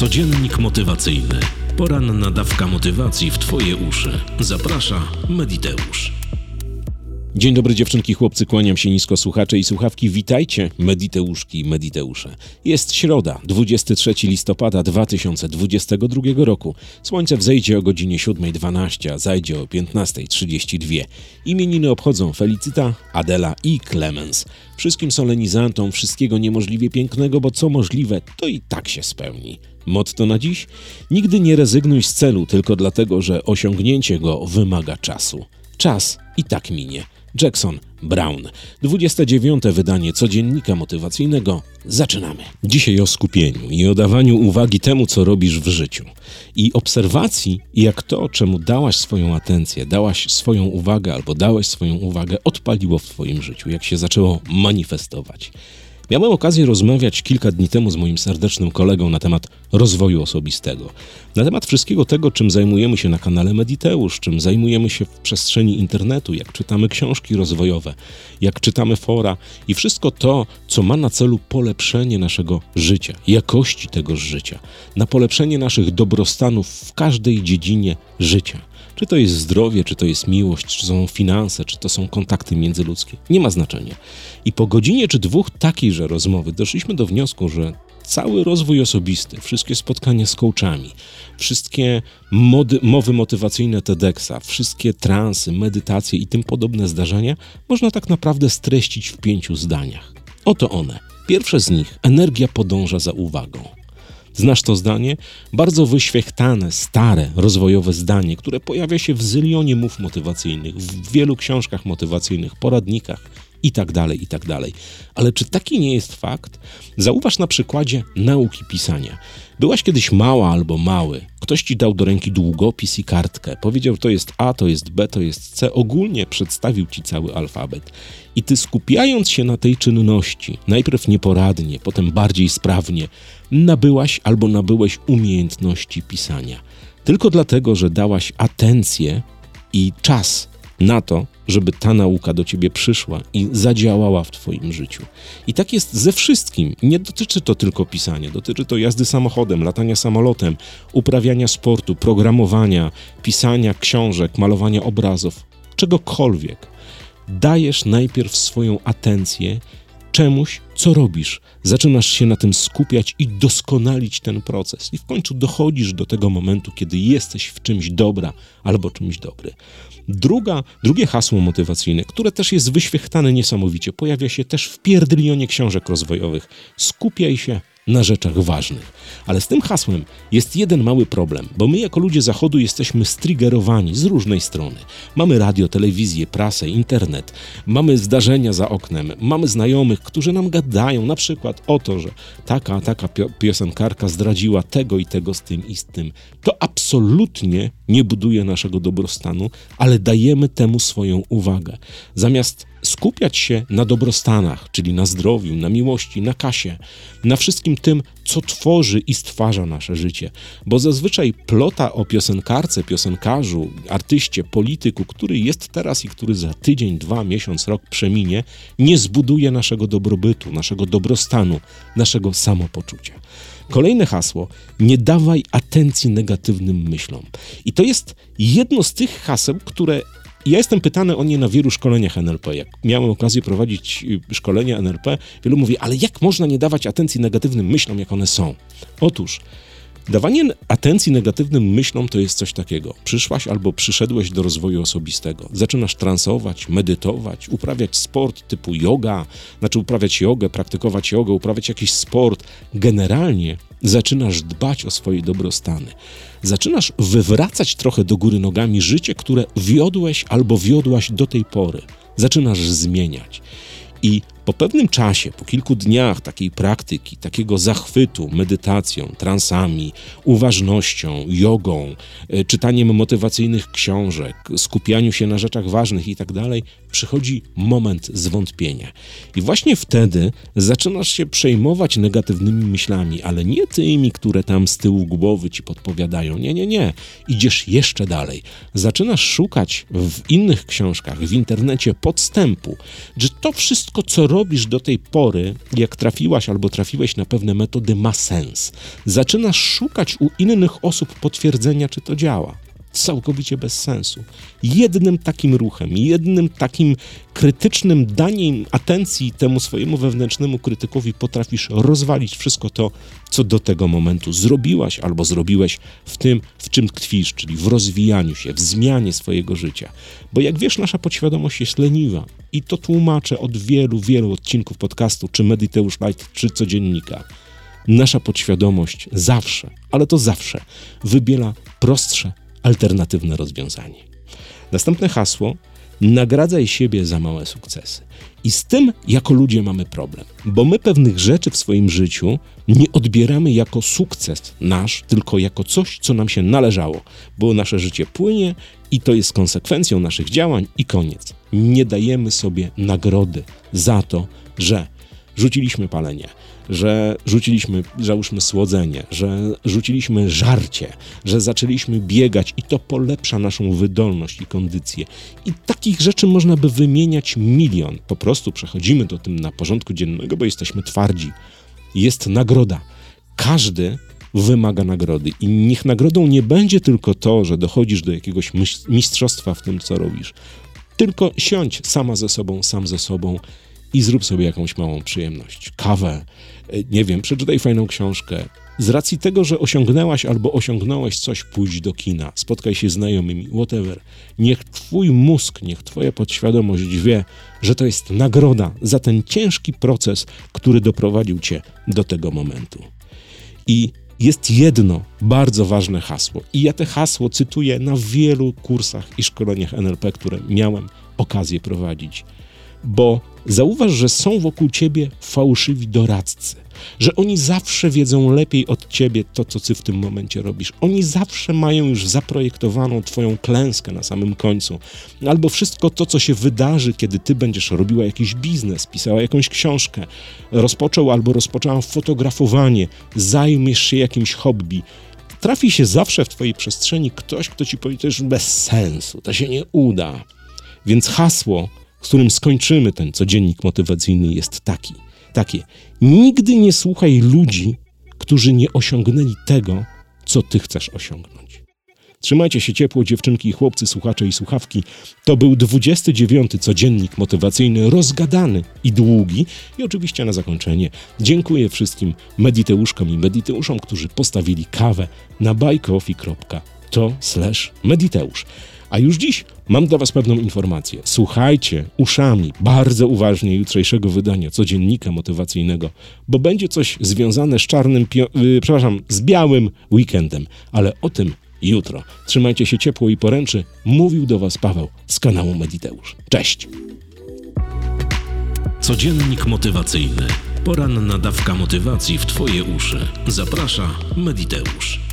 Codziennik motywacyjny. Poranna dawka motywacji w Twoje uszy. Zaprasza Mediteusz. Dzień dobry dziewczynki, chłopcy, kłaniam się nisko słuchacze i słuchawki. Witajcie, mediteuszki i mediteusze. Jest środa, 23 listopada 2022 roku. Słońce wzejdzie o godzinie 7.12, a zajdzie o 15.32. Imieniny obchodzą Felicita, Adela i Clemens. Wszystkim solenizantom wszystkiego niemożliwie pięknego, bo co możliwe, to i tak się spełni. Motto na dziś? Nigdy nie rezygnuj z celu tylko dlatego, że osiągnięcie go wymaga czasu. Czas i tak minie. Jackson Brown. 29. wydanie codziennika motywacyjnego. Zaczynamy. Dzisiaj o skupieniu i o dawaniu uwagi temu, co robisz w życiu. I obserwacji, jak to, czemu dałaś swoją atencję, dałaś swoją uwagę albo dałeś swoją uwagę, odpaliło w Twoim życiu, jak się zaczęło manifestować. Miałem okazję rozmawiać kilka dni temu z moim serdecznym kolegą na temat rozwoju osobistego. Na temat wszystkiego tego, czym zajmujemy się na kanale Mediteusz, czym zajmujemy się w przestrzeni internetu, jak czytamy książki rozwojowe, jak czytamy fora i wszystko to, co ma na celu polepszenie naszego życia, jakości tego życia, na polepszenie naszych dobrostanów w każdej dziedzinie życia. Czy to jest zdrowie, czy to jest miłość, czy są finanse, czy to są kontakty międzyludzkie. Nie ma znaczenia. I po godzinie czy dwóch takiejże rozmowy doszliśmy do wniosku, że cały rozwój osobisty, wszystkie spotkania z coachami, wszystkie mody, mowy motywacyjne TEDxa, wszystkie transy, medytacje i tym podobne zdarzenia można tak naprawdę streścić w pięciu zdaniach. Oto one. Pierwsze z nich energia podąża za uwagą. Znasz to zdanie? Bardzo wyświechtane, stare, rozwojowe zdanie, które pojawia się w zylionie mów motywacyjnych, w wielu książkach motywacyjnych, poradnikach i tak dalej, i tak. Ale czy taki nie jest fakt? Zauważ na przykładzie nauki pisania. Byłaś kiedyś mała albo mały, ktoś ci dał do ręki długopis i kartkę, powiedział to jest A, to jest B, to jest C, ogólnie przedstawił ci cały alfabet. I ty skupiając się na tej czynności, najpierw nieporadnie, potem bardziej sprawnie, nabyłaś albo nabyłeś umiejętności pisania. Tylko dlatego, że dałaś atencję i czas na to, żeby ta nauka do ciebie przyszła i zadziałała w twoim życiu. I tak jest ze wszystkim. Nie dotyczy to tylko pisania, dotyczy to jazdy samochodem, latania samolotem, uprawiania sportu, programowania, pisania książek, malowania obrazów, czegokolwiek. Dajesz najpierw swoją atencję czemuś, co robisz. Zaczynasz się na tym skupiać i doskonalić ten proces. I w końcu dochodzisz do tego momentu, kiedy jesteś w czymś dobra albo czymś dobry. Druga, drugie hasło motywacyjne, które też jest wyświechtane niesamowicie, pojawia się też w pierdylionie książek rozwojowych. Skupiaj się na rzeczach ważnych. Ale z tym hasłem jest jeden mały problem, bo my jako ludzie Zachodu jesteśmy striggerowani z różnej strony. Mamy radio, telewizję, prasę, internet, mamy zdarzenia za oknem, mamy znajomych, którzy nam gadają na przykład o to, że taka, taka piosenkarka zdradziła tego i tego z tym i z tym. To absolutnie nie buduje naszego dobrostanu, ale dajemy temu swoją uwagę. Zamiast skupiać się na dobrostanach, czyli na zdrowiu, na miłości, na kasie, na wszystkim tym, co tworzy i stwarza nasze życie. Bo zazwyczaj plota o piosenkarce, piosenkarzu, artyście, polityku, który jest teraz i który za tydzień, dwa, miesiąc, rok przeminie, nie zbuduje naszego dobrobytu, naszego dobrostanu, naszego samopoczucia. Kolejne hasło: nie dawaj atencji negatywnym myślom. I to jest jedno z tych haseł, które ja jestem pytany o nie na wielu szkoleniach NLP. Jak miałem okazję prowadzić y, szkolenia NLP, wielu mówi, ale jak można nie dawać atencji negatywnym myślom, jak one są? Otóż Dawanie atencji negatywnym myślom to jest coś takiego. Przyszłaś albo przyszedłeś do rozwoju osobistego. Zaczynasz transować, medytować, uprawiać sport typu yoga, znaczy uprawiać jogę, praktykować jogę, uprawiać jakiś sport. Generalnie zaczynasz dbać o swoje dobrostany. Zaczynasz wywracać trochę do góry nogami życie, które wiodłeś albo wiodłaś do tej pory. Zaczynasz zmieniać. I po pewnym czasie, po kilku dniach takiej praktyki, takiego zachwytu medytacją, transami, uważnością, jogą, e, czytaniem motywacyjnych książek, skupianiu się na rzeczach ważnych itd., tak przychodzi moment zwątpienia. I właśnie wtedy zaczynasz się przejmować negatywnymi myślami, ale nie tymi, które tam z tyłu głowy ci podpowiadają. Nie, nie, nie. Idziesz jeszcze dalej. Zaczynasz szukać w innych książkach, w internecie podstępu, że to wszystko, co robisz do tej pory, jak trafiłaś albo trafiłeś na pewne metody, ma sens. Zaczynasz szukać u innych osób potwierdzenia, czy to działa całkowicie bez sensu. Jednym takim ruchem, jednym takim krytycznym daniem atencji temu swojemu wewnętrznemu krytykowi potrafisz rozwalić wszystko to, co do tego momentu zrobiłaś albo zrobiłeś w tym, w czym tkwisz, czyli w rozwijaniu się, w zmianie swojego życia. Bo jak wiesz, nasza podświadomość jest leniwa i to tłumaczę od wielu, wielu odcinków podcastu, czy Mediteusz Light, czy codziennika. Nasza podświadomość zawsze, ale to zawsze wybiera prostsze, alternatywne rozwiązanie. Następne hasło: nagradzaj siebie za małe sukcesy. I z tym jako ludzie mamy problem, bo my pewnych rzeczy w swoim życiu nie odbieramy jako sukces nasz, tylko jako coś, co nam się należało, bo nasze życie płynie i to jest konsekwencją naszych działań i koniec. Nie dajemy sobie nagrody za to, że rzuciliśmy palenie, że rzuciliśmy, załóżmy, słodzenie, że rzuciliśmy żarcie, że zaczęliśmy biegać i to polepsza naszą wydolność i kondycję. I takich rzeczy można by wymieniać milion. Po prostu przechodzimy do tym na porządku dziennego, bo jesteśmy twardzi. Jest nagroda. Każdy wymaga nagrody. I niech nagrodą nie będzie tylko to, że dochodzisz do jakiegoś mistrzostwa w tym, co robisz. Tylko siądź sama ze sobą, sam ze sobą i zrób sobie jakąś małą przyjemność. Kawę, e, nie wiem, przeczytaj fajną książkę. Z racji tego, że osiągnęłaś albo osiągnąłeś coś, pójdź do kina, spotkaj się z znajomymi, whatever. Niech twój mózg, niech twoja podświadomość wie, że to jest nagroda za ten ciężki proces, który doprowadził cię do tego momentu. I jest jedno bardzo ważne hasło. I ja te hasło cytuję na wielu kursach i szkoleniach NLP, które miałem okazję prowadzić bo zauważ, że są wokół ciebie fałszywi doradcy, że oni zawsze wiedzą lepiej od ciebie to, co ty w tym momencie robisz. Oni zawsze mają już zaprojektowaną twoją klęskę na samym końcu, albo wszystko to, co się wydarzy, kiedy ty będziesz robiła jakiś biznes, pisała jakąś książkę, rozpoczął albo rozpoczęłam fotografowanie, zajmiesz się jakimś hobby. Trafi się zawsze w twojej przestrzeni ktoś, kto ci powie, to już bez sensu, to się nie uda. Więc hasło z którym skończymy ten codziennik motywacyjny, jest taki. Takie. Nigdy nie słuchaj ludzi, którzy nie osiągnęli tego, co ty chcesz osiągnąć. Trzymajcie się ciepło, dziewczynki i chłopcy, słuchacze i słuchawki. To był 29. codziennik motywacyjny, rozgadany i długi. I oczywiście na zakończenie dziękuję wszystkim mediteuszkom i mediteuszom, którzy postawili kawę na buycoffee.to slash mediteusz. A już dziś mam dla Was pewną informację. Słuchajcie uszami bardzo uważnie jutrzejszego wydania codziennika motywacyjnego, bo będzie coś związane z czarnym, yy, przepraszam, z białym weekendem, ale o tym jutro. Trzymajcie się ciepło i poręczy. Mówił do Was Paweł z kanału Mediteusz. Cześć! Codziennik motywacyjny. Poranna dawka motywacji w Twoje uszy. Zaprasza Mediteusz.